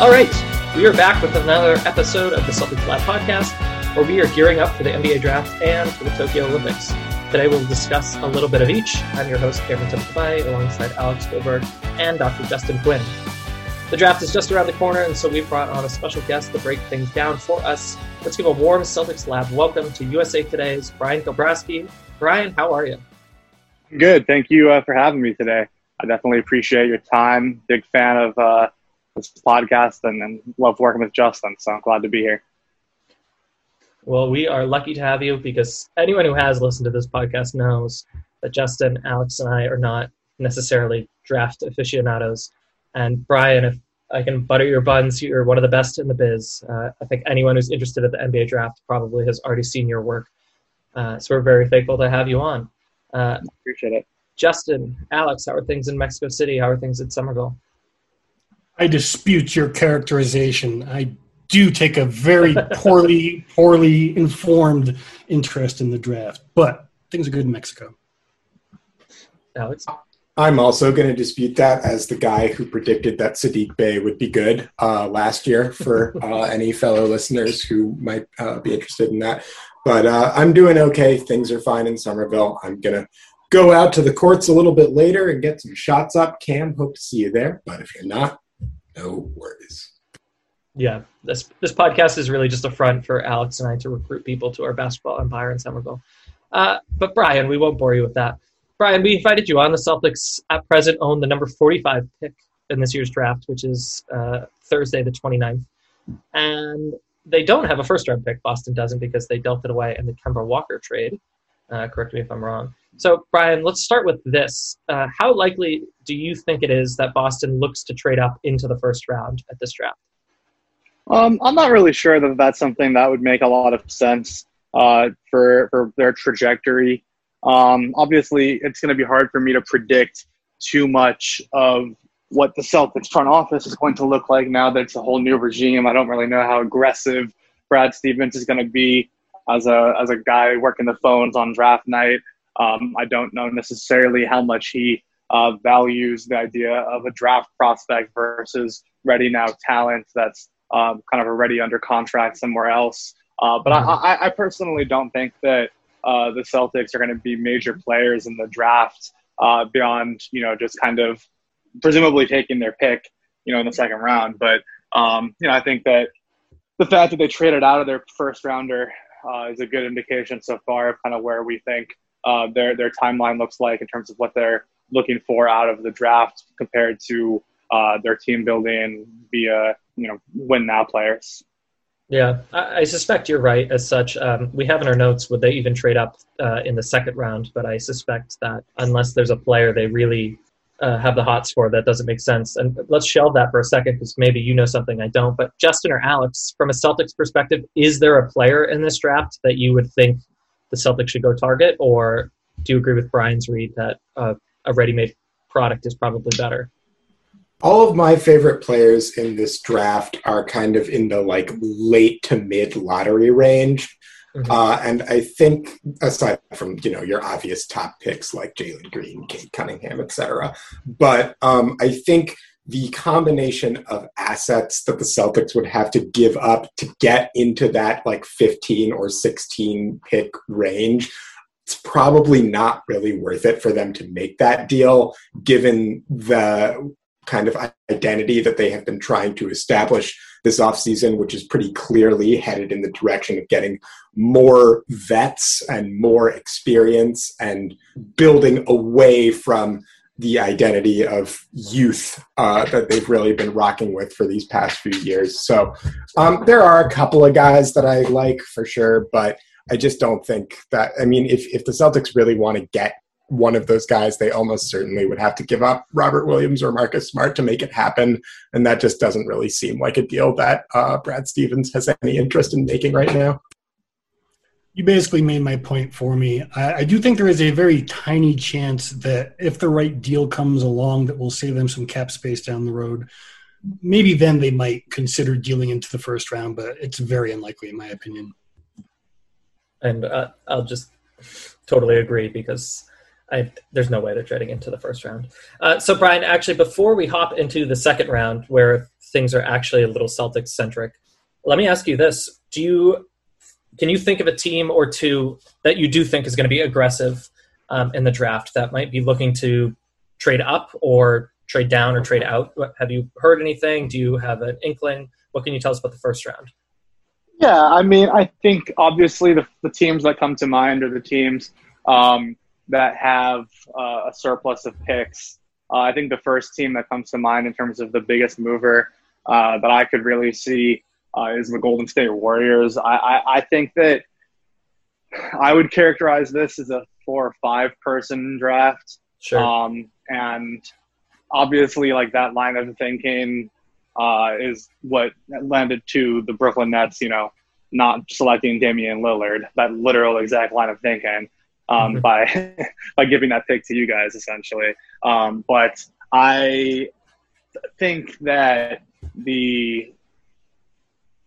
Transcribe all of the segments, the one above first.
All right, we are back with another episode of the Celtics Lab podcast, where we are gearing up for the NBA draft and for the Tokyo Olympics. Today we'll discuss a little bit of each. I'm your host, Cameron Timothy, alongside Alex Goldberg and Dr. Justin Quinn. The draft is just around the corner, and so we've brought on a special guest to break things down for us. Let's give a warm Celtics Lab welcome to USA Today's Bryan Kalbrosky. Bryan, how are you? Good. Thank you uh, for having me today. I definitely appreciate your time. Big fan of uh, this podcast and, and love working with Justin. So I'm glad to be here. Well, we are lucky to have you because anyone who has listened to this podcast knows that Justin, Alex, and I are not necessarily draft aficionados. And Bryan, if I can butter your buns, you're one of the best in the biz. Uh, I think anyone who's interested in the NBA draft probably has already seen your work. Uh, so we're very thankful to have you on. Uh, Appreciate it. Justin, Alex, how are things in Mexico City? How are things at Somerville? I dispute your characterization. I do take a very poorly, poorly informed interest in the draft, but things are good in Mexico. Alex? I'm also going to dispute that as the guy who predicted that Saddiq Bey would be good uh, last year for uh, any fellow listeners who might uh, be interested in that. But uh, I'm doing okay. Things are fine in Somerville. I'm going to go out to the courts a little bit later and get some shots up. Cam, hope to see you there. But if you're not, no worries. Yeah, this this podcast is really just a front for Alex and I to recruit people to our basketball empire in Somerville. Uh, but Bryan, we won't bore you with that. Bryan, we invited you on. The Celtics at present own the number 45 pick in this year's draft, which is uh, Thursday the 29th. And they don't have a first round pick. Boston doesn't because they dealt it away in the Kemba Walker trade. Uh, correct me if I'm wrong. So, Bryan, let's start with this. Uh, how likely do you think it is that Boston looks to trade up into the first round at this draft? Um, I'm not really sure that that's something that would make a lot of sense uh, for for their trajectory. Um, obviously, it's going to be hard for me to predict too much of what the Celtics front office is going to look like now that it's a whole new regime. I don't really know how aggressive Brad Stevens is going to be as a as a guy working the phones on draft night. Um, I don't know necessarily how much he uh, values the idea of a draft prospect versus ready now talent that's um, kind of already under contract somewhere else. Uh, but. I, I, personally don't think that uh, the Celtics are going to be major players in the draft uh, beyond, you know, just kind of presumably taking their pick, you know, in the second round. But, um, you know, I think that the fact that they traded out of their first rounder uh, is a good indication so far of kind of where we think uh, their their timeline looks like in terms of what they're looking for out of the draft compared to uh, their team building via you know win now players. Yeah, I, I suspect you're right. As such, um, we have in our notes would they even trade up uh, in the second round? But I suspect that unless there's a player they really uh, have the hots for, that doesn't make sense. And let's shelve that for a second because maybe you know something I don't. But Justin or Alex, from a Celtics perspective, is there a player in this draft that you would think the Celtics should go target, or do you agree with Bryan's read that uh, a ready-made product is probably better? All of my favorite players in this draft are kind of in the like late to mid lottery range. Mm-hmm. Uh, and I think, aside from you know your obvious top picks like Jalen Green, Cade Cunningham, etc., but um, I think the combination of assets that the Celtics would have to give up to get into that like 15 or 16 pick range, it's probably not really worth it for them to make that deal given the kind of identity that they have been trying to establish this offseason, which is pretty clearly headed in the direction of getting more vets and more experience and building away from the identity of youth uh, that they've really been rocking with for these past few years. So um, there are a couple of guys that I like for sure, but I just don't think that. I mean, if if the Celtics really want to get one of those guys, they almost certainly would have to give up Robert Williams or Marcus Smart to make it happen, and that just doesn't really seem like a deal that uh, Brad Stevens has any interest in making right now you basically made my point for me. I, I, do think there is a very tiny chance that if the right deal comes along that will save them some cap space down the road, maybe then they might consider dealing into the first round, but it's very unlikely in my opinion. And uh, I'll just totally agree because I, there's no way they're trading into the first round. Uh, so, Bryan, actually, before we hop into the second round, where things are actually a little Celtics centric, let me ask you this: Do you can you think of a team or two that you do think is going to be aggressive um, in the draft that might be looking to trade up or trade down or trade out? Have you heard anything? Do you have an inkling? What can you tell us about the first round? Yeah, I mean, I think obviously the, the teams that come to mind are the teams um, that have uh, a surplus of picks. Uh, I think the first team that comes to mind in terms of the biggest mover uh, that I could really see uh, is the Golden State Warriors. I, I, I, think that I would characterize this as a four or five person draft. Sure. Um, and obviously, like that line of thinking uh, is what landed to the Brooklyn Nets, you know, not selecting Damian Lillard, that literal exact line of thinking um, mm-hmm. by by giving that pick to you guys essentially. Um, but I think that the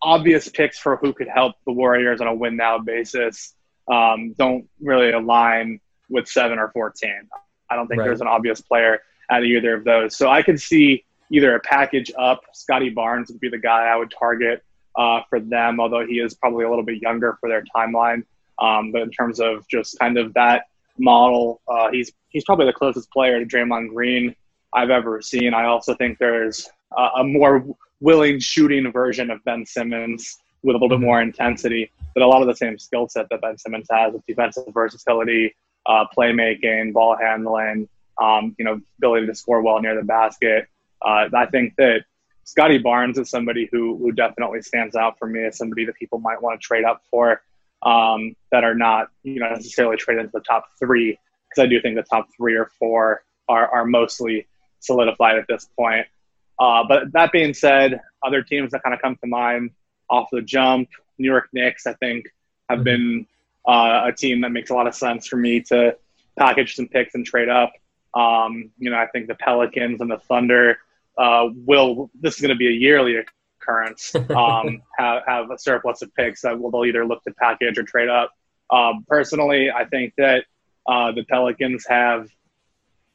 obvious picks for who could help the Warriors on a win now basis um, don't really align with seven or fourteen. I don't think right. there's an obvious player at either of those. So I could see either a package up. Scottie Barnes would be the guy I would target uh, for them, although he is probably a little bit younger for their timeline. Um, but in terms of just kind of that model, uh, he's he's probably the closest player to Draymond Green I've ever seen. I also think there's a, a more willing shooting version of Ben Simmons with a little bit mm-hmm. more intensity, but a lot of the same skill set that Ben Simmons has with defensive versatility, uh, playmaking, ball handling, um, you know, ability to score well near the basket. Uh, I think that Scottie Barnes is somebody who who definitely stands out for me as somebody that people might want to trade up for um, that are not you know necessarily traded into the top three because I do think the top three or four are are mostly solidified at this point. Uh, but that being said, other teams that kind of come to mind off the jump, New York Knicks, I think, have mm-hmm. been uh, a team that makes a lot of sense for me to package some picks and trade up. Um, you know, I think the Pelicans and the Thunder uh, will. This is going to be a yearly occurrence. Um, have, have a surplus of picks that will they'll either look to package or trade up. Um, personally, I think that uh, the Pelicans have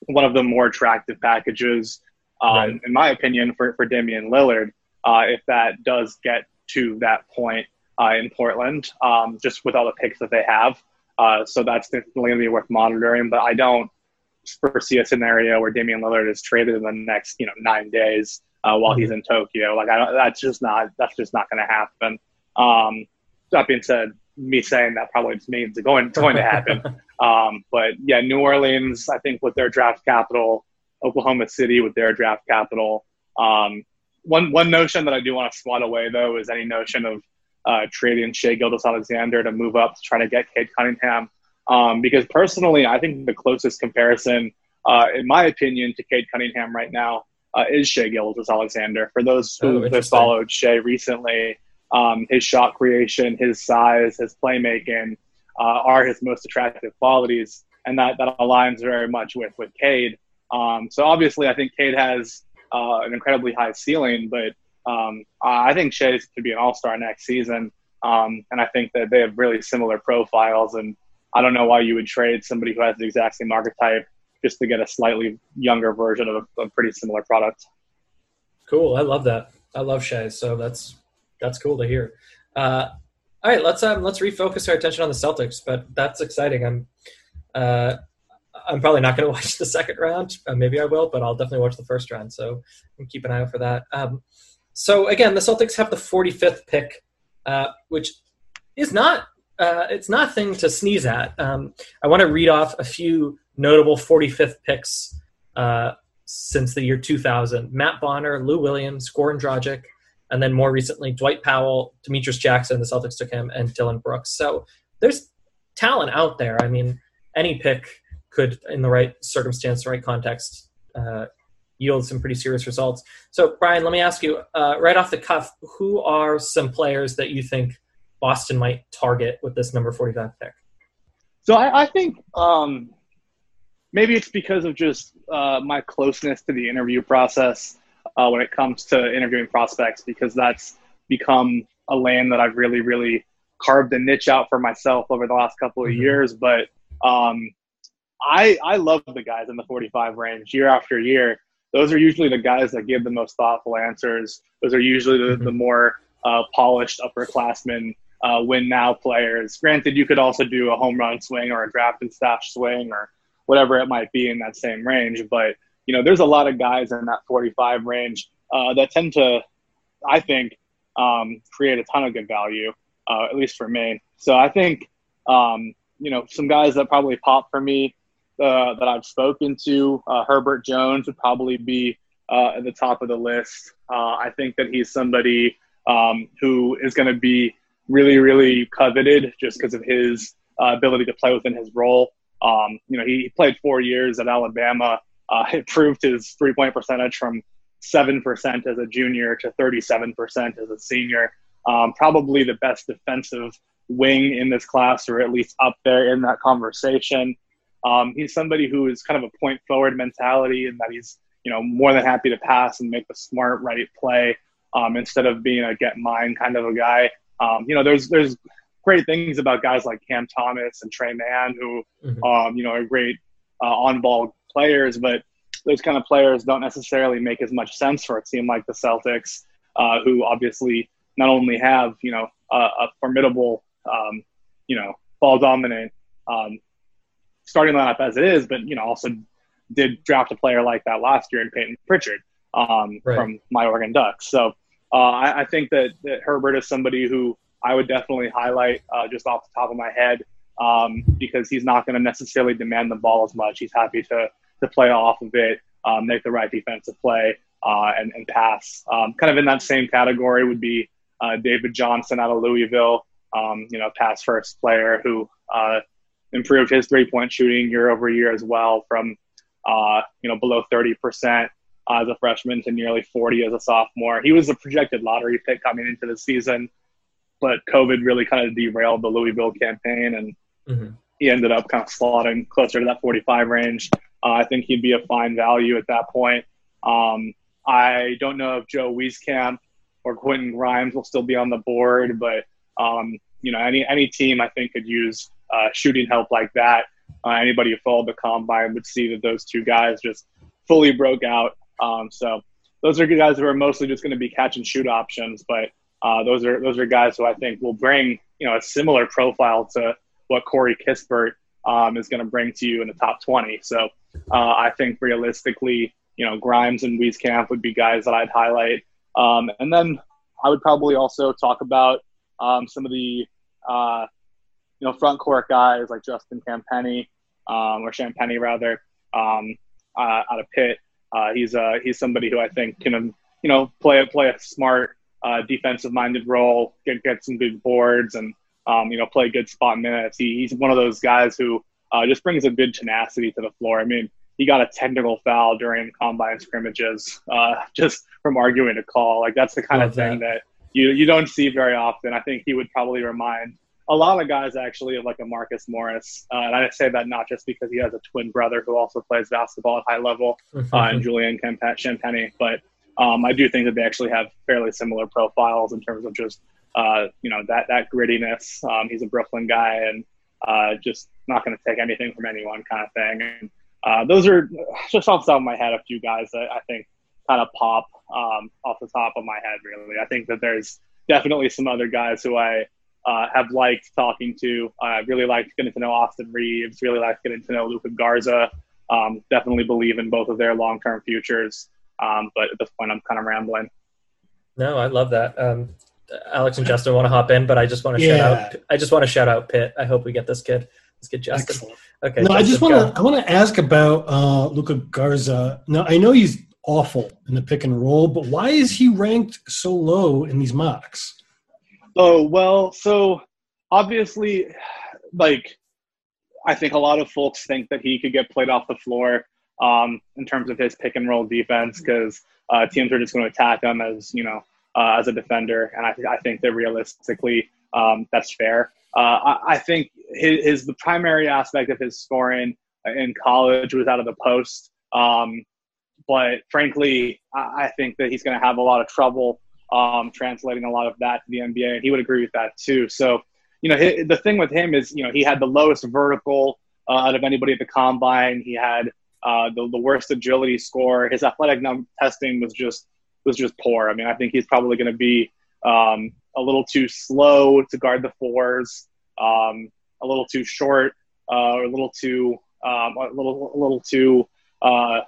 one of the more attractive packages, um, right. in my opinion, for for Damian Lillard. Uh, if that does get to that point uh, in Portland, um, just with all the picks that they have. Uh, so that's definitely going to be worth monitoring. But I don't foresee a scenario where Damian Lillard is traded in the next you know nine days uh, while mm-hmm. he's in Tokyo. Like I don't, that's just not that's just not going to happen. Um, that being said, me saying that probably just means it's going it's going to happen. um, but yeah, New Orleans, I think with their draft capital, Oklahoma City with their draft capital. Um, one one notion that I do want to swat away though is any notion of uh, trading Shai Gilgeous-Alexander to move up to try to get Cade Cunningham. Um, because personally, I think the closest comparison, uh, in my opinion, to Cade Cunningham right now uh, is Shai Gilgeous-Alexander. For those who oh, have followed Shai recently, um, his shot creation, his size, his playmaking uh, are his most attractive qualities, and that, that aligns very much with with Cade. Um, so obviously, I think Cade has uh, an incredibly high ceiling, but um, I think Shai could be an All Star next season, um, and I think that they have really similar profiles and I don't know why you would trade somebody who has the exact same archetype just to get a slightly younger version of a, a pretty similar product. Cool. I love that. I love Shai. So that's that's cool to hear. Uh, all right, let's um, let's refocus our attention on the Celtics. But that's exciting. I'm uh, I'm probably not going to watch the second round. Uh, maybe I will, but I'll definitely watch the first round. So keep an eye out for that. Um, so again, the Celtics have the 45th pick, uh, which is not uh, it's nothing to sneeze at. Um, I want to read off a few notable 45th picks uh, since the year 2000. Matt Bonner, Lou Williams, Goran Dragic, and then more recently Dwight Powell, Demetrius Jackson, the Celtics took him, and Dillon Brooks. So there's talent out there. I mean, any pick could, in the right circumstance, the right context, uh, yield some pretty serious results. So, Bryan, let me ask you uh, right off the cuff who are some players that you think – Boston might target with this number 45 pick? So I, I think um, maybe it's because of just uh, my closeness to the interview process uh, when it comes to interviewing prospects, because that's become a lane that I've really, really carved a niche out for myself over the last couple of mm-hmm. years. But um, I I love the guys in the 45 range year after year. Those are usually the guys that give the most thoughtful answers. Those are usually the, the more uh, polished upperclassmen, uh, win now players. Granted, you could also do a home run swing or a draft and stash swing or whatever it might be in that same range. But you know, there's a lot of guys in that 45 range uh, that tend to, I think, um, create a ton of good value, uh, at least for me. So I think, um, you know, some guys that probably pop for me uh, that I've spoken to, uh, Herbert Jones would probably be uh, at the top of the list. Uh, I think that he's somebody um, who is going to be really, really coveted just because of his ability to play within his role. Um, you know, he played four years at Alabama. Uh, improved his three point percentage from 7% as a junior to 37% as a senior. Um, probably the best defensive wing in this class, or at least up there in that conversation. Um, he's somebody who is kind of a point forward mentality and that he's you know more than happy to pass and make the smart right play um, instead of being a get mine kind of a guy. Um, you know, there's there's great things about guys like Cam Thomas and Tre Mann who mm-hmm. um, you know are great uh, on ball players, but those kind of players don't necessarily make as much sense for a team like the Celtics, uh, who obviously not only have you know a, a formidable um, you know ball dominant um, starting lineup as it is, but you know also did draft a player like that last year in Payton Pritchard um, right. from my Oregon Ducks. So uh, I, I, think that, that Herbert is somebody who I would definitely highlight uh, just off the top of my head um, because he's not going to necessarily demand the ball as much. He's happy to to play off of it, um, make the right defensive play, uh, and, and pass. Um, kind of in that same category would be uh, David Johnson out of Louisville, um, you know, pass first player who uh, improved his three point shooting year over year as well from, uh, you know, below 30% as a freshman to nearly 40 as a sophomore. He was a projected lottery pick coming into the season, but COVID really kind of derailed the Louisville campaign and mm-hmm. he ended up kind of slotting closer to that 45 range. Uh, I think he'd be a fine value at that point. Um, I don't know if Joe Wieskamp or Quentin Grimes will still be on the board, but um, you know, any any team I think could use uh, shooting help like that. Uh, anybody who followed the combine would see that those two guys just fully broke out. Um, so those are guys who are mostly just going to be catch and shoot options, but uh, those are those are guys who I think will bring you know a similar profile to what Corey Kispert um, is going to bring to you in the top 20. So uh, I think realistically, you know, Grimes and Wieskamp would be guys that I'd highlight. Um, and then I would probably also talk about um, some of the, uh, you know, front court guys like Justin Champagnie, um, or Champagnie rather, um, uh, out of Pitt. Uh, he's uh, he's somebody who I think can, you know, play a play a smart uh, defensive minded role, get get some good boards, and um, you know, play good spot minutes. He, he's one of those guys who uh, just brings a good tenacity to the floor. I mean, he got a technical foul during combine scrimmages uh, just from arguing a call. Like that's the kind Love of thing that. that you you don't see very often. I think he would probably remind a lot of guys actually like a Marcus Morris, uh, and I say that not just because he has a twin brother who also plays basketball at high level, mm-hmm. uh, and Julian Champagnie, but um, I do think that they actually have fairly similar profiles in terms of just uh, you know that that grittiness. Um, he's a Brooklyn guy, and uh, just not going to take anything from anyone kind of thing. And uh, those are just off the top of my head a few guys that I think kind of pop um, off the top of my head. Really, I think that there's definitely some other guys who I uh, have liked talking to. I really liked getting to know Austin Reaves, Really liked getting to know Luka Garza. Um, definitely believe in both of their long-term futures. Um, but at this point, I'm kind of rambling. No, I love that. Um, Alex and Justin want to hop in, but I just want to yeah. shout out. I just want to shout out Pitt. I hope we get this kid. Let's get Justin. Excellent. Okay. No, Justin, I just want to. I want to ask about uh, Luka Garza. Now I know he's awful in the pick and roll, but why is he ranked so low in these mocks? Oh well, so obviously, like I think a lot of folks think that he could get played off the floor um, in terms of his pick and roll defense because uh, teams are just going to attack him as you know uh, as a defender, and I, I think that realistically um, that's fair. Uh, I, I, think his, his, the primary aspect of his scoring in college was out of the post, um, but frankly, I, I, think that he's going to have a lot of trouble um, translating a lot of that to the NBA, and he would agree with that too. So, you know, the thing with him is, you know, he had the lowest vertical uh, out of anybody at the combine. He had uh, the, the worst agility score. His athletic num- testing was just was just poor. I mean, I think he's probably going to be um, a little too slow to guard the fours, um, a little too short, uh, or a little too um, a little a little too uh,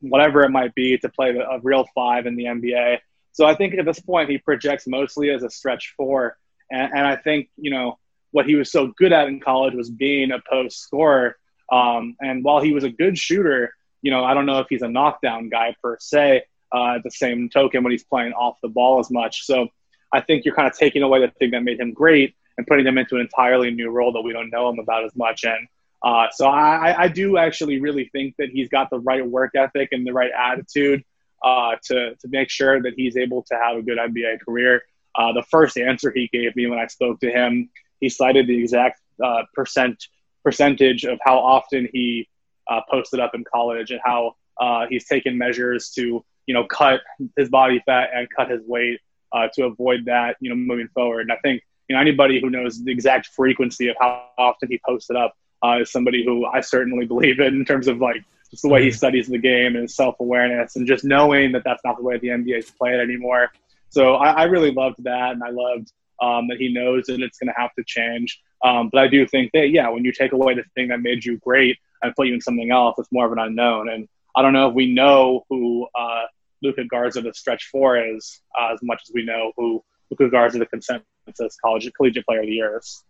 whatever it might be to play a real five in the NBA. So I think at this point he projects mostly as a stretch four, and, and I think you know what he was so good at in college was being a post scorer. Um, and while he was a good shooter, you know, I don't know if he's a knockdown guy per se. Uh, at the same token, when he's playing off the ball as much, so I think you're kind of taking away the thing that made him great and putting him into an entirely new role that we don't know him about as much. And uh, so I, I, do actually really think that he's got the right work ethic and the right attitude uh, to to make sure that he's able to have a good NBA career. Uh, the first answer he gave me when I spoke to him, he cited the exact uh, percent percentage of how often he uh, posted up in college and how uh, he's taken measures to you know cut his body fat and cut his weight uh, to avoid that you know moving forward. And I think you know anybody who knows the exact frequency of how often he posted up is somebody who I certainly believe in in terms of like just the way he mm-hmm. studies the game and his self awareness and just knowing that that's not the way the NBA is played anymore. So I, I really loved that, and I loved um, that he knows that it's going to have to change. Um, but I do think that, yeah, when you take away the thing that made you great and put you in something else, it's more of an unknown. And I don't know if we know who uh, Luka Garza, the stretch four, is uh, as much as we know who Luka Garza, the consensus college collegiate player of the year is.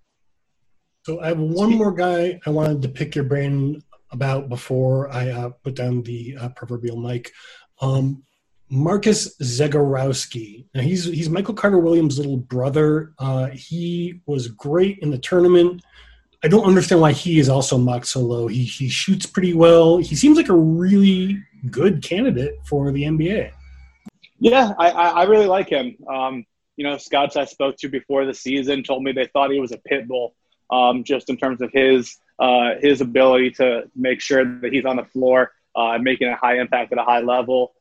So I have one more guy I wanted to pick your brain about before I uh, put down the uh, proverbial mic. Um, Marcus Zegarowski. Now he's he's Michael Carter Williams' little brother. Uh, he was great in the tournament. I don't understand why he is also mocked so low. He he shoots pretty well. He seems like a really good candidate for the NBA. Yeah, I, I really like him. Um, you know, scouts I spoke to before the season told me they thought he was a pit bull, um, just in terms of his uh, his ability to make sure that he's on the floor uh, making a high impact at a high level.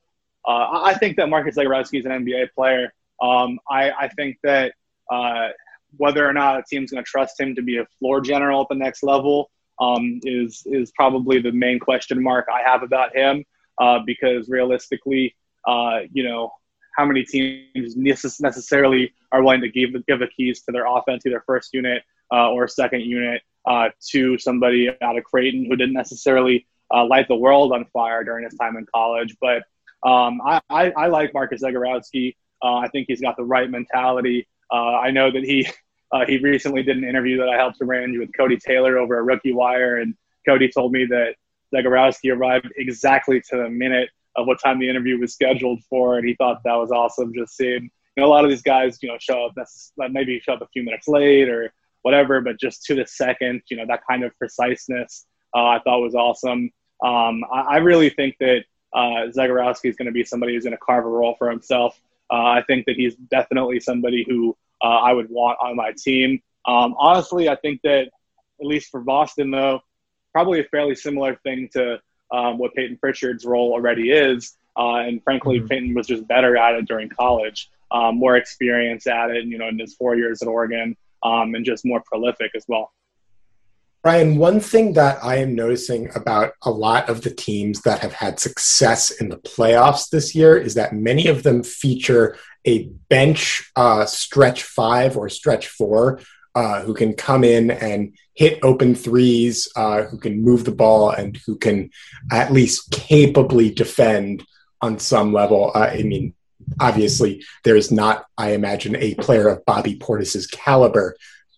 Uh, I think that Marcus Zegarowski is an NBA player. Um, I, I, think that uh, whether or not a team's going to trust him to be a floor general at the next level um, is is probably the main question mark I have about him. Uh, because realistically, uh, you know, how many teams necessarily are willing to give give the keys to their offense, either first unit uh, or second unit, uh, to somebody out of Creighton who didn't necessarily light the world on fire during his time in college, but um, I, I, I, like Marcus Zegarowski. Uh, I think he's got the right mentality. Uh, I know that he uh, he recently did an interview that I helped arrange with Cody Taylor over at Rookie Wire, and Cody told me that Zegarowski arrived exactly to the minute of what time the interview was scheduled for, and he thought that was awesome. Just seeing, you know, a lot of these guys, you know, show up maybe show up a few minutes late or whatever, but just to the second, you know, that kind of preciseness, uh, I thought was awesome. Um, I, I really think that uh, Zegarowski is going to be somebody who's going to carve a role for himself. Uh, I think that he's definitely somebody who uh, I would want on my team. Um, honestly, I think that at least for Boston, though, probably a fairly similar thing to um, what Payton Pritchard's role already is. Uh, and frankly, mm-hmm. Payton was just better at it during college, um, more experience at it, you know, in his four years at Oregon, um, and just more prolific as well. Bryan, one thing that I am noticing about a lot of the teams that have had success in the playoffs this year is that many of them feature a bench uh, stretch five or stretch four uh, who can come in and hit open threes, uh, who can move the ball, and who can at least capably defend on some level. Uh, I mean, obviously, there is not, I imagine, a player of Bobby Portis's caliber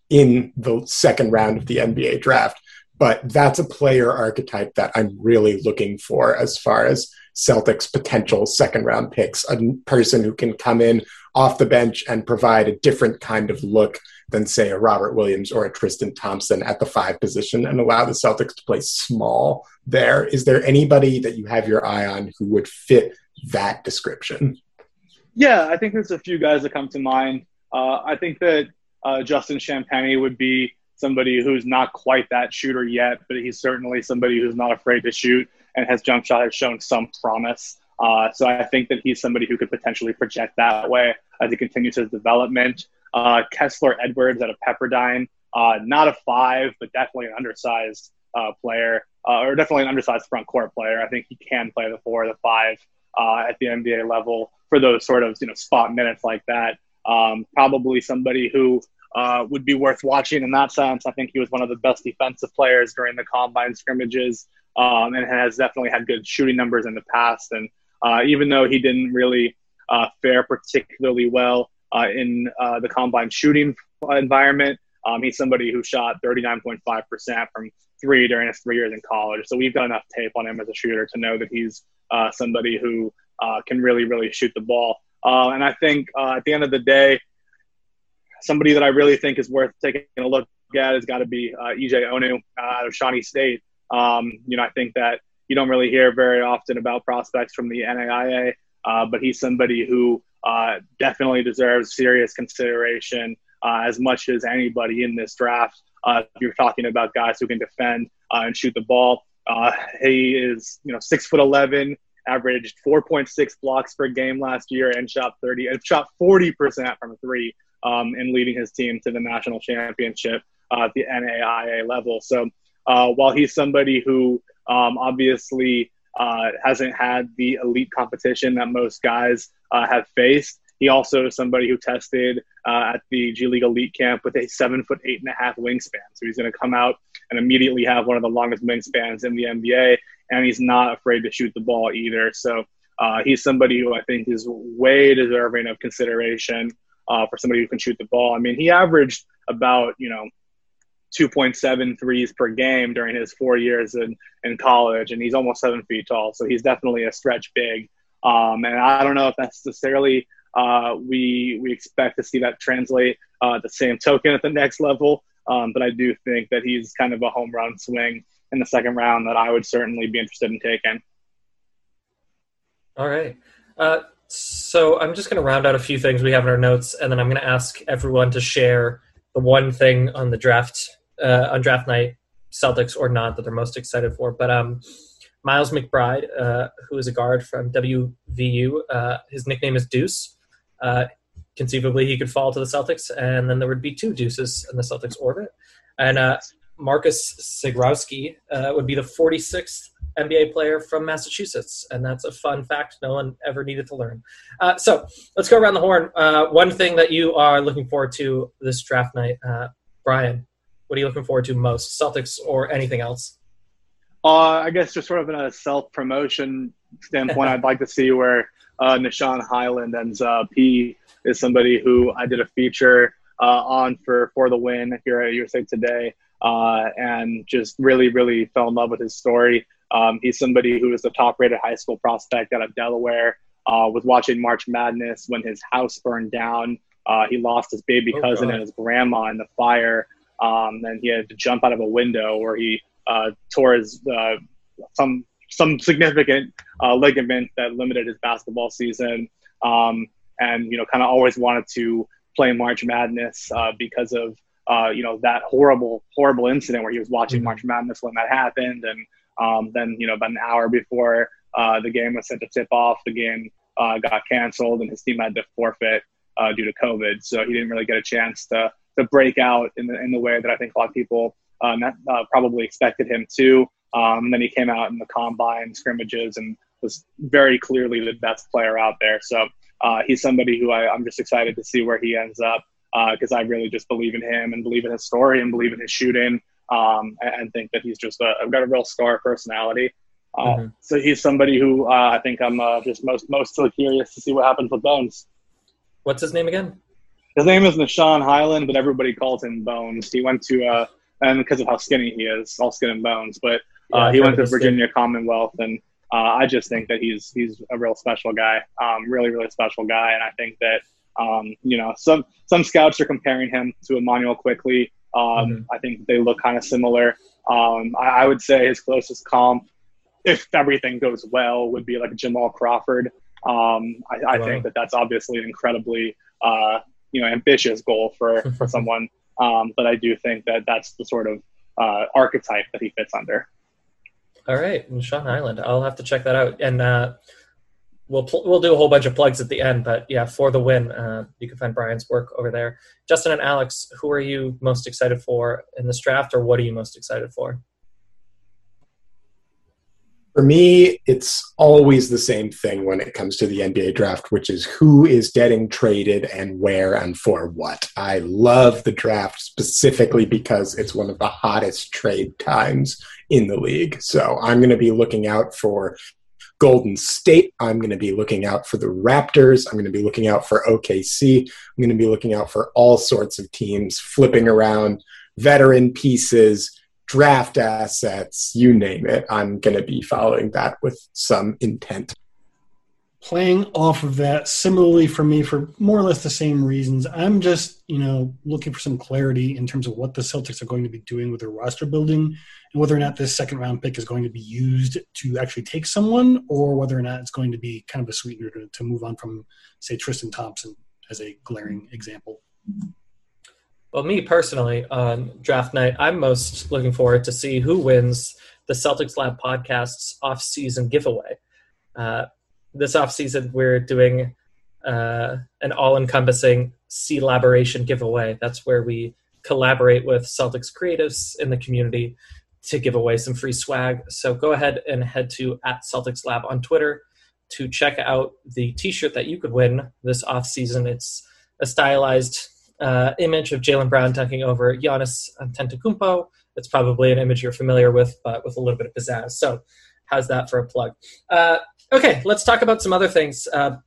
in the second round of the NBA draft. But that's a player archetype that I'm really looking for as far as Celtics potential second round picks. A person who can come in off the bench and provide a different kind of look than, say, a Robert Williams or a Tristan Thompson at the five position and allow the Celtics to play small there. Is there anybody that you have your eye on who would fit that description? Yeah, I think there's a few guys that come to mind. Uh, I think that uh, Justin Champagnie would be somebody who's not quite that shooter yet, but he's certainly somebody who's not afraid to shoot and has jump shot has shown some promise. Uh, so I think that he's somebody who could potentially project that way as he continues his development. Uh, Kessler Edwards out of Pepperdine, uh, not a five, but definitely an undersized uh, player, uh, or definitely an undersized front court player. I think he can play the four, or the five uh, at the NBA level for those sort of you know spot minutes like that. Um, probably somebody who uh, would be worth watching in that sense. I think he was one of the best defensive players during the combine scrimmages, um, and has definitely had good shooting numbers in the past. And uh, even though he didn't really uh, fare particularly well uh, in uh, the combine shooting environment, um, he's somebody who shot 39.5% from three during his three years in college. So we've got enough tape on him as a shooter to know that he's uh, somebody who can really, really shoot the ball. and I think at the end of the day, somebody that I really think is worth taking a look at has got to be uh, EJ Onu uh, out of Shawnee State. Um, you know, I think that you don't really hear very often about prospects from the NAIA, uh, but he's somebody who uh, definitely deserves serious consideration uh, as much as anybody in this draft. Uh, if you're talking about guys who can defend and shoot the ball, he is you know six foot eleven, averaged 4.6 blocks per game last year, and shot 30 and shot 40 percent from three um, and leading his team to the national championship uh, at the NAIA level. So uh, while he's somebody who um, obviously uh, hasn't had the elite competition that most guys uh, have faced, he also is somebody who tested uh, at the G League Elite Camp with a seven foot eight and a half wingspan. So he's going to come out and immediately have one of the longest wingspans in the NBA, and he's not afraid to shoot the ball either. So uh, he's somebody who I think is way deserving of consideration uh, for somebody who can shoot the ball. I mean, he averaged about, you know, 2.7 threes per game during his four years in, in college, and he's almost seven feet tall. So he's definitely a stretch big. Um, and I don't know if that's necessarily uh, we we expect to see that translate uh, the same token at the next level. Um, but I do think that he's kind of a home run swing in the second round that I would certainly be interested in taking. All right. Uh, so I'm just going to round out a few things we have in our notes, and then I'm going to ask everyone to share the one thing on the draft uh, on draft night, Celtics or not, that they're most excited for. But um, Miles McBride, uh, who is a guard from WVU, uh, his nickname is Deuce. Uh, conceivably, he could fall to the Celtics, and then there would be two Deuces in the Celtics orbit. And uh, Marcus Zegarowski uh, would be the 46th NBA player from Massachusetts, and that's a fun fact no one ever needed to learn. Uh, so let's go around the horn. Uh, one thing that you are looking forward to this draft night, uh, Bryan. What are you looking forward to most, Celtics or anything else? Uh, I guess just sort of in a self promotion standpoint, I'd like to see where uh, Nah'Shon Hyland ends up. He is somebody who I did a feature uh, on for for the win here at USA Today, uh, and just really, really fell in love with his story. Um, he's somebody who is the top rated high school prospect out of Delaware. Uh, was watching March Madness when his house burned down. Uh, he lost his baby oh, cousin and his grandma in the fire. Um, and he had to jump out of a window where he uh, tore his uh, some some significant uh, ligament that limited his basketball season. Um, and you know, kind of always wanted to play March Madness uh, because of you know that horrible horrible incident where he was watching mm-hmm. March Madness when that happened and um, then, you know, about an hour before uh, the game was set to tip off, the game uh, got canceled and his team had to forfeit uh, due to COVID. So he didn't really get a chance to, to break out in the, in the way that I think a lot of people uh, uh, probably expected him to. Um, and then he came out in the combine scrimmages and was very clearly the best player out there. So uh, he's somebody who I, I'm just excited to see where he ends up because I really just believe in him and believe in his story and believe in his shooting um, and think that he's just a, got a real star personality. Uh, mm-hmm. So he's somebody who uh, I think I'm uh, just most most curious to see what happens with Bones. What's his name again? His name is Nah'Shon Hyland, but everybody calls him Bones. He went to uh, and because of how skinny he is, all skin and bones. But uh, yeah, he went to Virginia. Commonwealth, and uh, I just think that he's he's a real special guy, um, really really special guy, and I think that um, you know some some scouts are comparing him to Immanuel Quickley. Um, mm-hmm. I think they look kind of similar. Um, I, I, would say his closest comp, if everything goes well, would be like Jamal Crawford. Um, I, I wow. think that that's obviously an incredibly uh, you know ambitious goal for for someone, um, but I do think that that's the sort of uh, archetype that he fits under. All right, Sean Island. I'll have to check that out. And uh, we'll pl- we'll do a whole bunch of plugs at the end, but yeah, for the win, uh, you can find Bryan's work over there. Justin and Alex, who are you most excited for in this draft, or what are you most excited for? For me, it's always the same thing when it comes to the NBA draft, which is who is getting traded and where and for what. I love the draft specifically because it's one of the hottest trade times in the league. So I'm going to be looking out for Golden State. I'm going to be looking out for the Raptors. I'm going to be looking out for OKC. I'm going to be looking out for all sorts of teams flipping around veteran pieces draft assets, you name it. I'm going to be following that with some intent. Playing off of that, similarly for me, for more or less the same reasons, I'm just, you know, looking for some clarity in terms of what the Celtics are going to be doing with their roster building and whether or not this second round pick is going to be used to actually take someone or whether or not it's going to be kind of a sweetener to, to move on from, say, Tristan Thompson as a glaring example. Well, me personally, on draft night, I'm most looking forward to see who wins the Celtics Lab podcast's off-season giveaway. Uh, this off-season, we're doing uh, an all-encompassing C-laboration giveaway. That's where we collaborate with Celtics creatives in the community to give away some free swag. So go ahead and head to at Celtics Lab on Twitter to check out the T-shirt that you could win this off-season. It's a stylized uh, image of Jaylen Brown dunking over Giannis Antetokounmpo. It's probably an image you're familiar with, but with a little bit of pizzazz. So, how's that for a plug? Uh, okay, let's talk about some other things. Uh,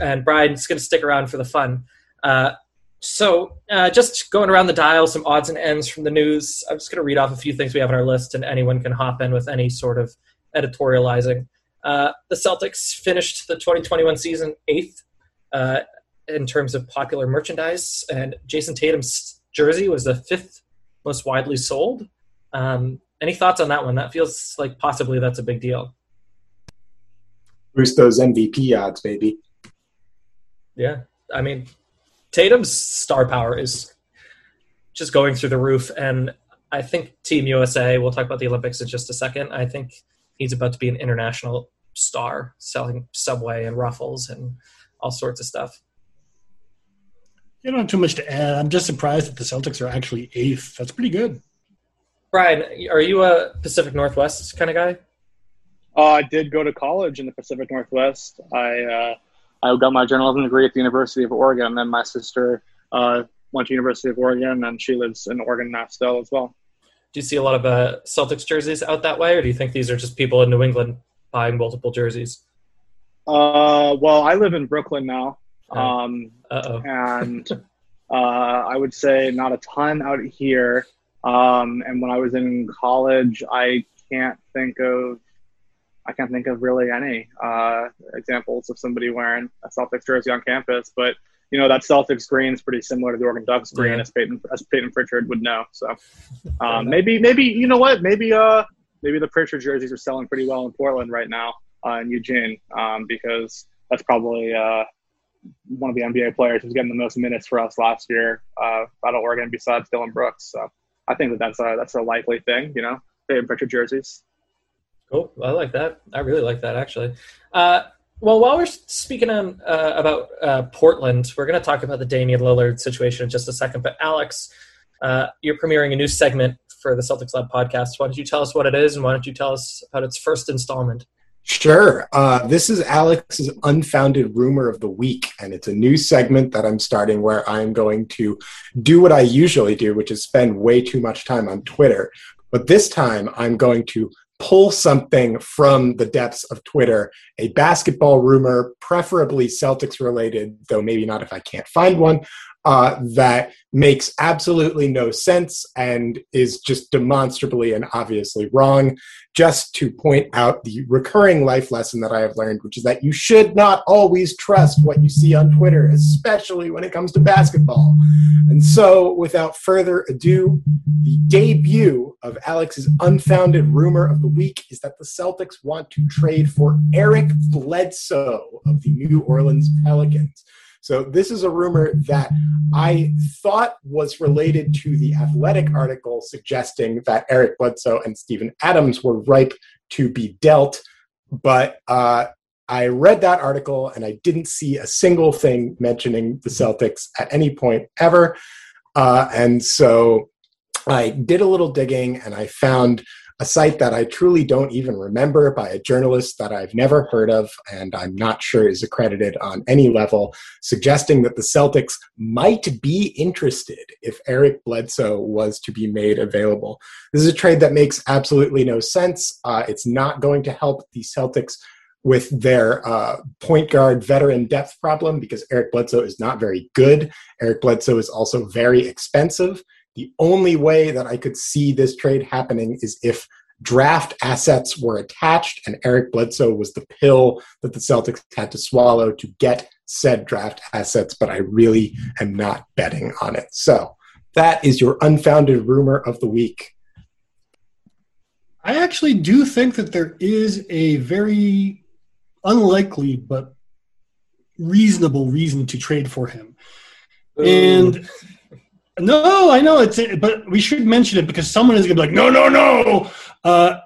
and Bryan's going to stick around for the fun. Uh, so, uh, just going around the dial, some odds and ends from the news. I'm just going to read off a few things we have on our list, and anyone can hop in with any sort of editorializing. Uh, the Celtics finished the 2021 season eighth uh, in terms of popular merchandise, and Jayson Tatum's jersey was the fifth most widely sold. Um, any thoughts on that one? That feels like possibly that's a big deal. Boost those MVP odds, baby. Yeah, I mean, Tatum's star power is just going through the roof, and I think Team USA. We'll talk about the Olympics in just a second. I think he's about to be an international star, selling Subway and Ruffles and all sorts of stuff. You don't have too much to add. I'm just surprised that the Celtics are actually eighth. That's pretty good. Bryan, are you a Pacific Northwest kind of guy? Uh, I did go to college in the Pacific Northwest. I uh, I got my journalism degree at the University of Oregon, and then my sister uh, went to University of Oregon, and she lives in Oregon now still as well. Do you see a lot of uh, Celtics jerseys out that way, or do you think these are just people in New England buying multiple jerseys? Uh, well, I live in Brooklyn now. Um, Uh-oh. and uh, I would say not a ton out here. Um, and when I was in college, I can't think of I can't think of really any uh, examples of somebody wearing a Celtics jersey on campus. But you know that Celtics green is pretty similar to the Oregon Ducks green, Yeah. as Payton as Payton Pritchard would know. So um, maybe maybe you know what maybe uh maybe the Pritchard jerseys are selling pretty well in Portland right now uh, in Eugene um, because that's probably uh, one of the NBA players who's getting the most minutes for us last year uh, out of Oregon besides Dillon Brooks. So I think that that's a that's a likely thing. You know, Payton Pritchard jerseys. Cool. I like that. I really like that actually. Uh, well, while we're speaking on uh, about uh, Portland, we're going to talk about the Damian Lillard situation in just a second. But Alex, uh, you're premiering a new segment for the Celtics Lab podcast. Why don't you tell us what it is, and why don't you tell us about its first installment? Sure. Uh, this is Alex's unfounded rumor of the week, and it's a new segment that I'm starting where I'm going to do what I usually do, which is spend way too much time on Twitter. But this time, I'm going to pull something from the depths of Twitter, a basketball rumor, preferably Celtics related, though maybe not if I can't find one, uh, that makes absolutely no sense and is just demonstrably and obviously wrong just to point out the recurring life lesson that I have learned, which is that you should not always trust what you see on Twitter, especially when it comes to basketball. And so, without further ado, the debut of Alex's unfounded rumor of the week is that the Celtics want to trade for Eric Bledsoe of the New Orleans Pelicans. So, this is a rumor that I thought was related to the athletic article suggesting that Eric Bledsoe and Steven Adams were ripe to be dealt. But uh, I read that article and I didn't see a single thing mentioning the Celtics at any point ever. Uh, and so I did a little digging and I found a site that I truly don't even remember by a journalist that I've never heard of and I'm not sure is accredited on any level, suggesting that the Celtics might be interested if Eric Bledsoe was to be made available. This is a trade that makes absolutely no sense. Uh, it's not going to help the Celtics with their uh, point guard veteran depth problem because Eric Bledsoe is not very good. Eric Bledsoe is also very expensive. The only way that I could see this trade happening is if draft assets were attached and Eric Bledsoe was the pill that the Celtics had to swallow to get said draft assets, but I really am not betting on it. So that is your unfounded rumor of the week. I actually do think that there is a very unlikely but reasonable reason to trade for him. Ooh. And no, I know it's, but we should mention it because someone is going to be like, no, no, no. Uh,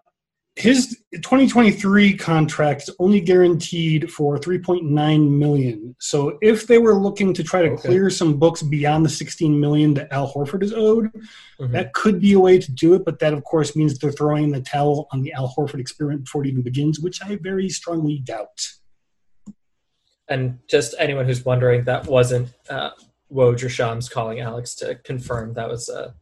his 2023 contract is only guaranteed for 3.9 million. So if they were looking to try to okay. clear some books beyond the 16 million that Al Horford is owed, mm-hmm. that could be a way to do it. But that, of course, means they're throwing the towel on the Al Horford experiment before it even begins, which I very strongly doubt. And just anyone who's wondering, that wasn't uh, Woj Shams calling Alex to confirm that was a,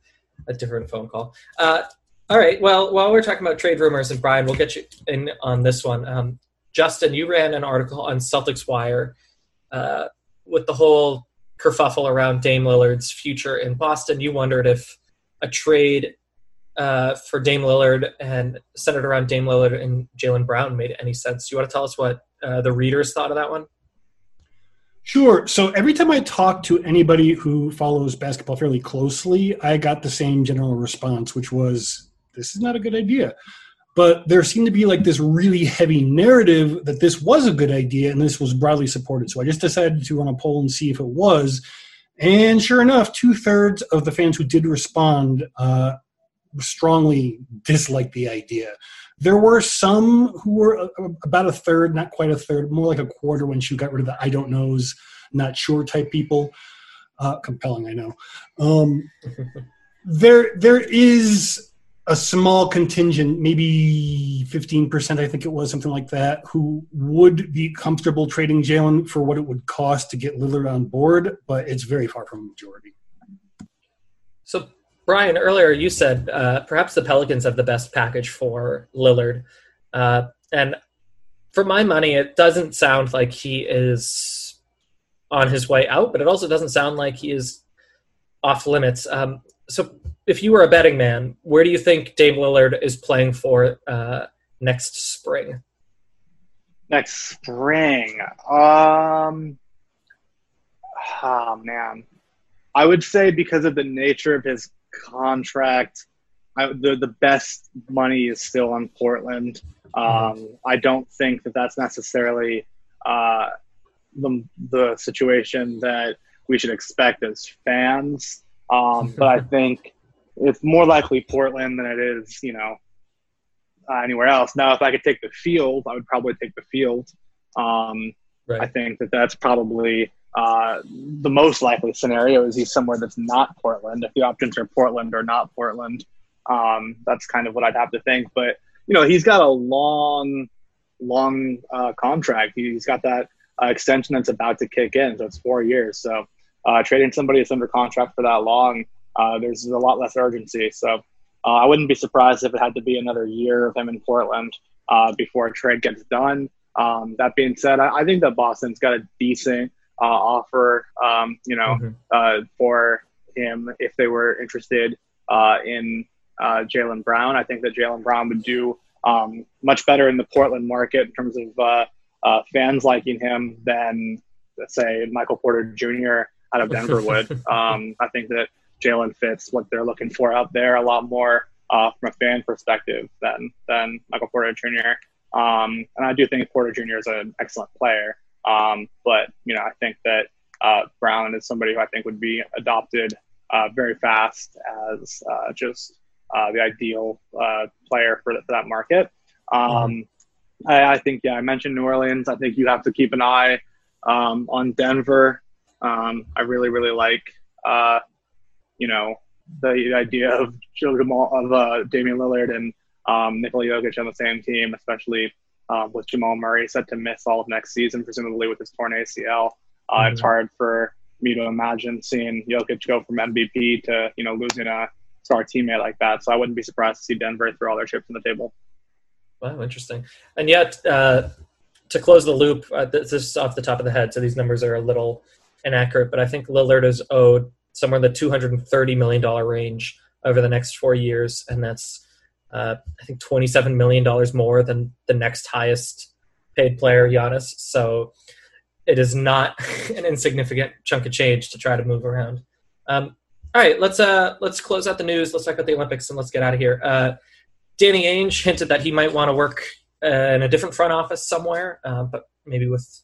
a different phone call. Uh, all right. Well, while we're talking about trade rumors, and Bryan, we'll get you in on this one. Um, Justin, you ran an article on Celtics Wire uh, with the whole kerfuffle around Dame Lillard's future in Boston. You wondered if a trade uh, for Dame Lillard and centered around Dame Lillard and Jaylen Brown made any sense. Do you want to tell us what uh, the readers thought of that one? Sure. So every time I talk to anybody who follows basketball fairly closely, I got the same general response, which was this is not a good idea. But there seemed to be like this really heavy narrative that this was a good idea and this was broadly supported. So I just decided to run a poll and see if it was. And sure enough, two thirds of the fans who did respond uh, strongly disliked the idea. There were some who were uh, about a third, not quite a third, more like a quarter when she got rid of the I don't knows, not sure type people. Uh, compelling, I know. Um, there, there is a small contingent, maybe 15%, I think it was, something like that, who would be comfortable trading Jaylen for what it would cost to get Lillard on board, but it's very far from a majority. So, Bryan, earlier you said uh, perhaps the Pelicans have the best package for Lillard. Uh, and for my money, it doesn't sound like he is on his way out, but it also doesn't sound like he is off limits. Um, so if you were a betting man, where do you think Dame Lillard is playing for uh, next spring? Next spring, um, oh man, I would say because of the nature of his contract, I, the the best money is still on Portland. Um, I don't think that that's necessarily uh, the the situation that we should expect as fans. Um, but I think it's more likely Portland than it is, you know, uh, anywhere else. Now, if I could take the field, I would probably take the field. Um, right. I think that that's probably uh, the most likely scenario is he's somewhere that's not Portland. If the options are Portland or not Portland, um, that's kind of what I'd have to think. But you know, he's got a long, long uh, contract. He's got that uh, extension that's about to kick in, so it's four years. So uh, trading somebody that's under contract for that long uh, there's a lot less urgency. So uh, I wouldn't be surprised if it had to be another year of him in Portland before a trade gets done. Um, that being said, I, I, think that Boston's got a decent uh, offer, um, you know, mm-hmm. Uh, for him if they were interested uh, in Jaylen Brown. I think that Jaylen Brown would do um, much better in the Portland market in terms of fans liking him than, let's say, Michael Porter Jr. out of Denver would. Um, I think that Jaylen fits what they're looking for out there a lot more uh, from a fan perspective than than Michael Porter Jr. Um, and I do think Porter Jr. is an excellent player. Um, but you know, I think that uh, Brown is somebody who I think would be adopted uh, very fast as uh, just uh, the ideal uh, player for, for that market. Um. I, I, think, yeah, I mentioned New Orleans. I think you have to keep an eye um, on Denver. Um, I really, really like you know, the idea of Jamal, of uh, Damian Lillard and um, Nikola Jokic on the same team, especially um, with Jamal Murray set to miss all of next season, presumably with his torn ACL. Uh, mm-hmm. It's hard for me to imagine seeing Jokic go from MVP to you know losing a star teammate like that. So I wouldn't be surprised to see Denver throw all their chips on the table. Wow, interesting. And yet, uh, to close the loop, uh, this is off the top of the head, so these numbers are a little inaccurate, but I think Lillard is owed somewhere in the $230 million range over the next four years, and that's uh, I think $27 million more than the next highest paid player, Giannis. So it is not an insignificant chunk of change to try to move around. Um, all right, let's uh, let's close out the news. Let's talk about the Olympics and let's get out of here. Uh, Danny Ainge hinted that he might want to work uh, in a different front office somewhere, uh, but maybe with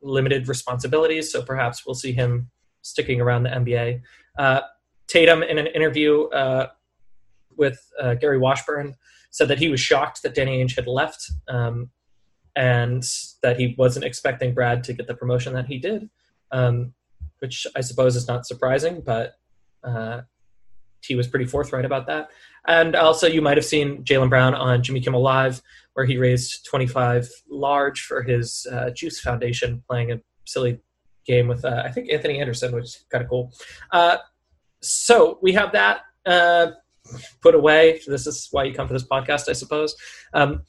limited responsibilities. So perhaps we'll see him sticking around the NBA. Uh, Tatum, in an interview uh, with uh, Gary Washburn, said that he was shocked that Danny Ainge had left um, and that he wasn't expecting Brad to get the promotion that he did, um, which I suppose is not surprising, but uh, he was pretty forthright about that. And also, you might have seen Jaylen Brown on Jimmy Kimmel Live, where he raised 25 large for his uh, Juice Foundation, playing a silly game with uh, I think Anthony Anderson, which is kind of cool. Uh, so we have that uh, put away. This is why you come to this podcast, I suppose. Um,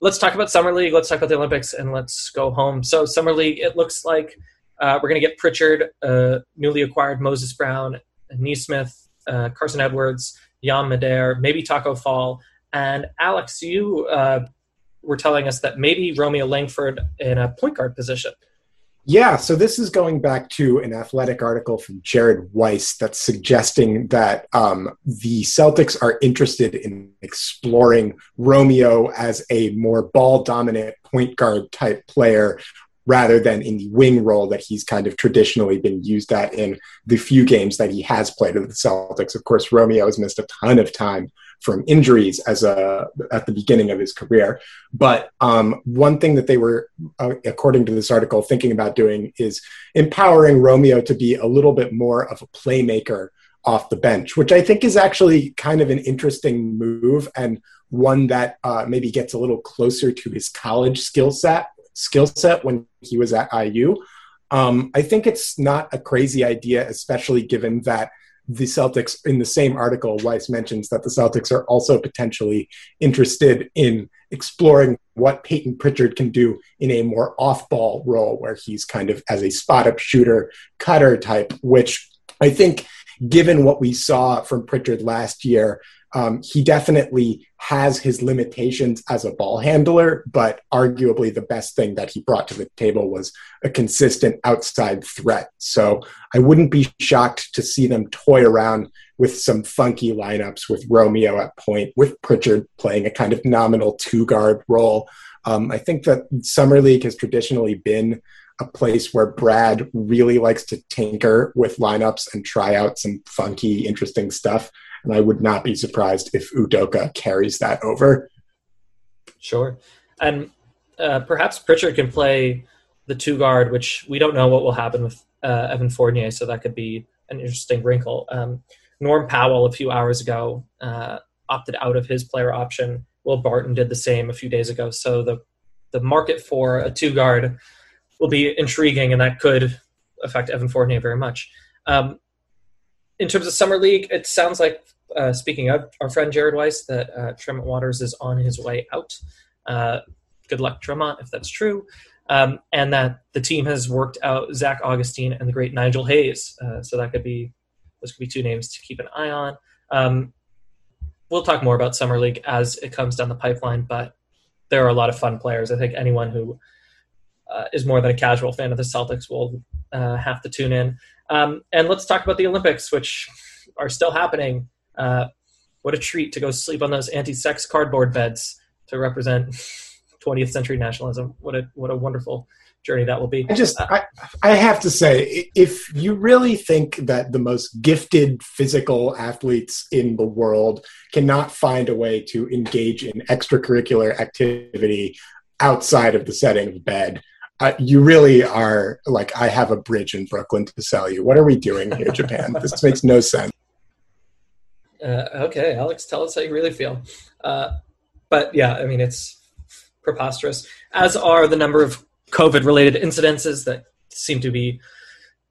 let's talk about summer league. Let's talk about the Olympics, and let's go home. So summer league, it looks like uh, we're going to get Pritchard, uh, newly acquired Moses Brown, Nesmith, uh, Carson Edwards, Yam Madar, maybe Tacko Fall, and Alex. You uh, were telling us that maybe Romeo Langford in a point guard position. Yeah, so this is going back to an athletic article from Jared Weiss that's suggesting that um, the Celtics are interested in exploring Romeo as a more ball dominant point guard type player rather than in the wing role that he's kind of traditionally been used at in the few games that he has played with the Celtics. Of course, Romeo has missed a ton of time from injuries as a at the beginning of his career. But um, one thing that they were, uh, according to this article, thinking about doing is empowering Romeo to be a little bit more of a playmaker off the bench, which I think is actually kind of an interesting move and one that uh, maybe gets a little closer to his college skill set skill set when he was at IU. Um, I think it's not a crazy idea, especially given that the Celtics, in the same article, Weiss mentions that the Celtics are also potentially interested in exploring what Payton Pritchard can do in a more off ball role where he's kind of as a spot up shooter, cutter type, which I think, given what we saw from Pritchard last year, um, he definitely has his limitations as a ball handler, but arguably the best thing that he brought to the table was a consistent outside threat. So I wouldn't be shocked to see them toy around with some funky lineups with Romeo at point, with Pritchard playing a kind of nominal two guard role. Um, I think that Summer League has traditionally been a place where Brad really likes to tinker with lineups and try out some funky, interesting stuff. And I would not be surprised if Udoka carries that over. Sure. And uh, perhaps Pritchard can play the two guard, which we don't know what will happen with uh, Evan Fournier, so that could be an interesting wrinkle. Um, Norm Powell, a few hours ago, uh, opted out of his player option. Will Barton did the same a few days ago. So the the market for a two guard will be intriguing, and that could affect Evan Fournier very much. Um, in terms of summer league, it sounds like uh, speaking of our friend Jared Weiss, that uh, Tremont Waters is on his way out. Uh, good luck, Tremont, if that's true. Um, and that the team has worked out Zach Augustine and the great Nigel Hayes. Uh, so that could be those could be two names to keep an eye on. Um, we'll talk more about summer league as it comes down the pipeline, but there are a lot of fun players. I think anyone who uh, is more than a casual fan of the Celtics will uh, have to tune in. Um, and let's talk about the Olympics, which are still happening. Uh, what a treat to go sleep on those anti-sex cardboard beds to represent 20th century nationalism. What a what a wonderful journey that will be. I just I, I have to say if you really think that the most gifted physical athletes in the world cannot find a way to engage in extracurricular activity outside of the setting of bed, uh, you really are like I have a bridge in Brooklyn to sell you. What are we doing here, Japan? this makes no sense. Uh, okay, Alex, tell us how you really feel. Uh, but yeah, I mean it's preposterous. As are the number of COVID-related incidences that seem to be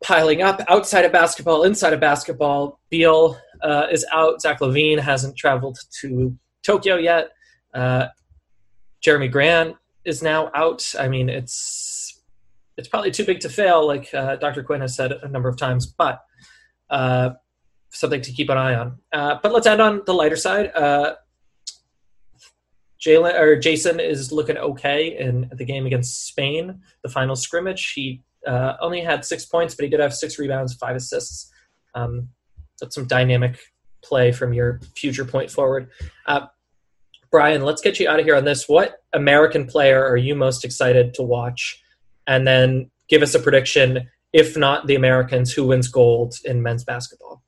piling up outside of basketball, inside of basketball. Beal uh, is out. Zach LaVine hasn't traveled to Tokyo yet. Uh, Jerami Grant is now out. I mean, it's it's probably too big to fail, like uh, Dr. Quinn has said a number of times, but uh, something to keep an eye on. Uh, but let's end on the lighter side. Uh, Jaylen or Jayson is looking okay in the game against Spain, the final scrimmage. He uh, only had six points, but he did have six rebounds, five assists. Um, that's some dynamic play from your future point forward. Uh, Bryan, let's get you out of here on this. What American player are you most excited to watch? And then give us a prediction. If not the Americans, who wins gold in men's basketball?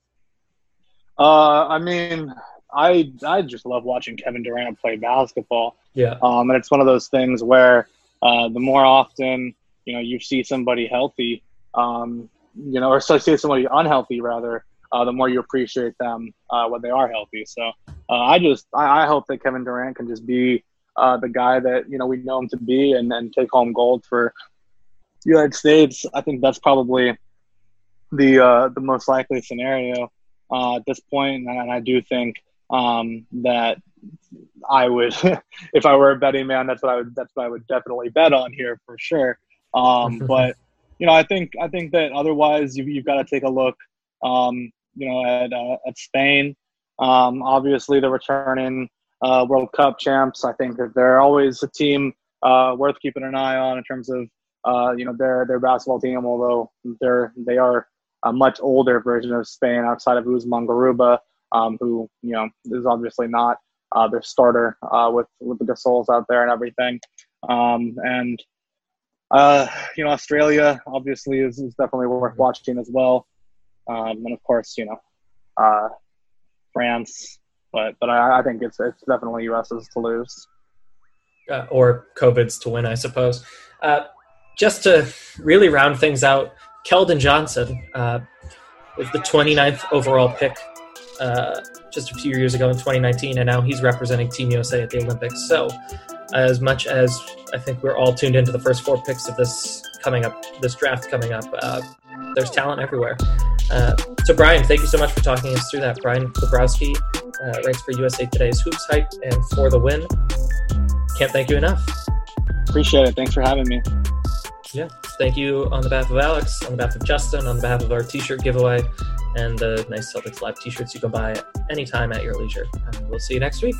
Uh, I mean, I I just love watching Kevin Durant play basketball. Yeah. Um, and it's one of those things where uh, the more often you know you see somebody healthy, um, you know, or so see somebody unhealthy rather, uh, the more you appreciate them uh, when they are healthy. So uh, I just I, I, hope that Kevin Durant can just be uh, the guy that you know we know him to be and, and take home gold for United States. I think that's probably the uh, the most likely scenario uh, at this point, and I do think um, that I would, if I were a betting man, that's what I would, that's what I would definitely bet on here for sure. Um, but you know, I think, I think that otherwise you, you've got to take a look, um, you know, at, uh, at Spain. Um, obviously the returning, uh, World Cup champs. I think that they're always a team, uh, worth keeping an eye on in terms of, uh, you know, their, their basketball team, although they're, they are a much older version of Spain outside of Usman Garuba um, who you know is obviously not uh, their starter uh, with with the Gasols out there and everything. Um, and uh, you know, Australia obviously is, is definitely worth watching as well. Um, and of course, you know, uh, France. But but I, I, think it's it's definitely US's to lose. Uh, or COVID's to win, I suppose. Just to really round things out, Keldon Johnson uh, was the 29th overall pick uh, just a few years ago in 2019, and now he's representing Team USA at the Olympics. So, as much as I think we're all tuned into the first four picks of this coming up, this draft coming up, uh, there's talent everywhere. Uh, so, Bryan, thank you so much for talking us through that. Bryan Kalbrosky uh, writes for USA Today's Hoops Hype and for the win. Can't thank you enough. Appreciate it. Thanks for having me. Yeah. Thank you on the behalf of Alex, on the behalf of Justin, on the behalf of our t shirt giveaway and the nice Celtics Live t shirts you can buy anytime at your leisure. And we'll see you next week.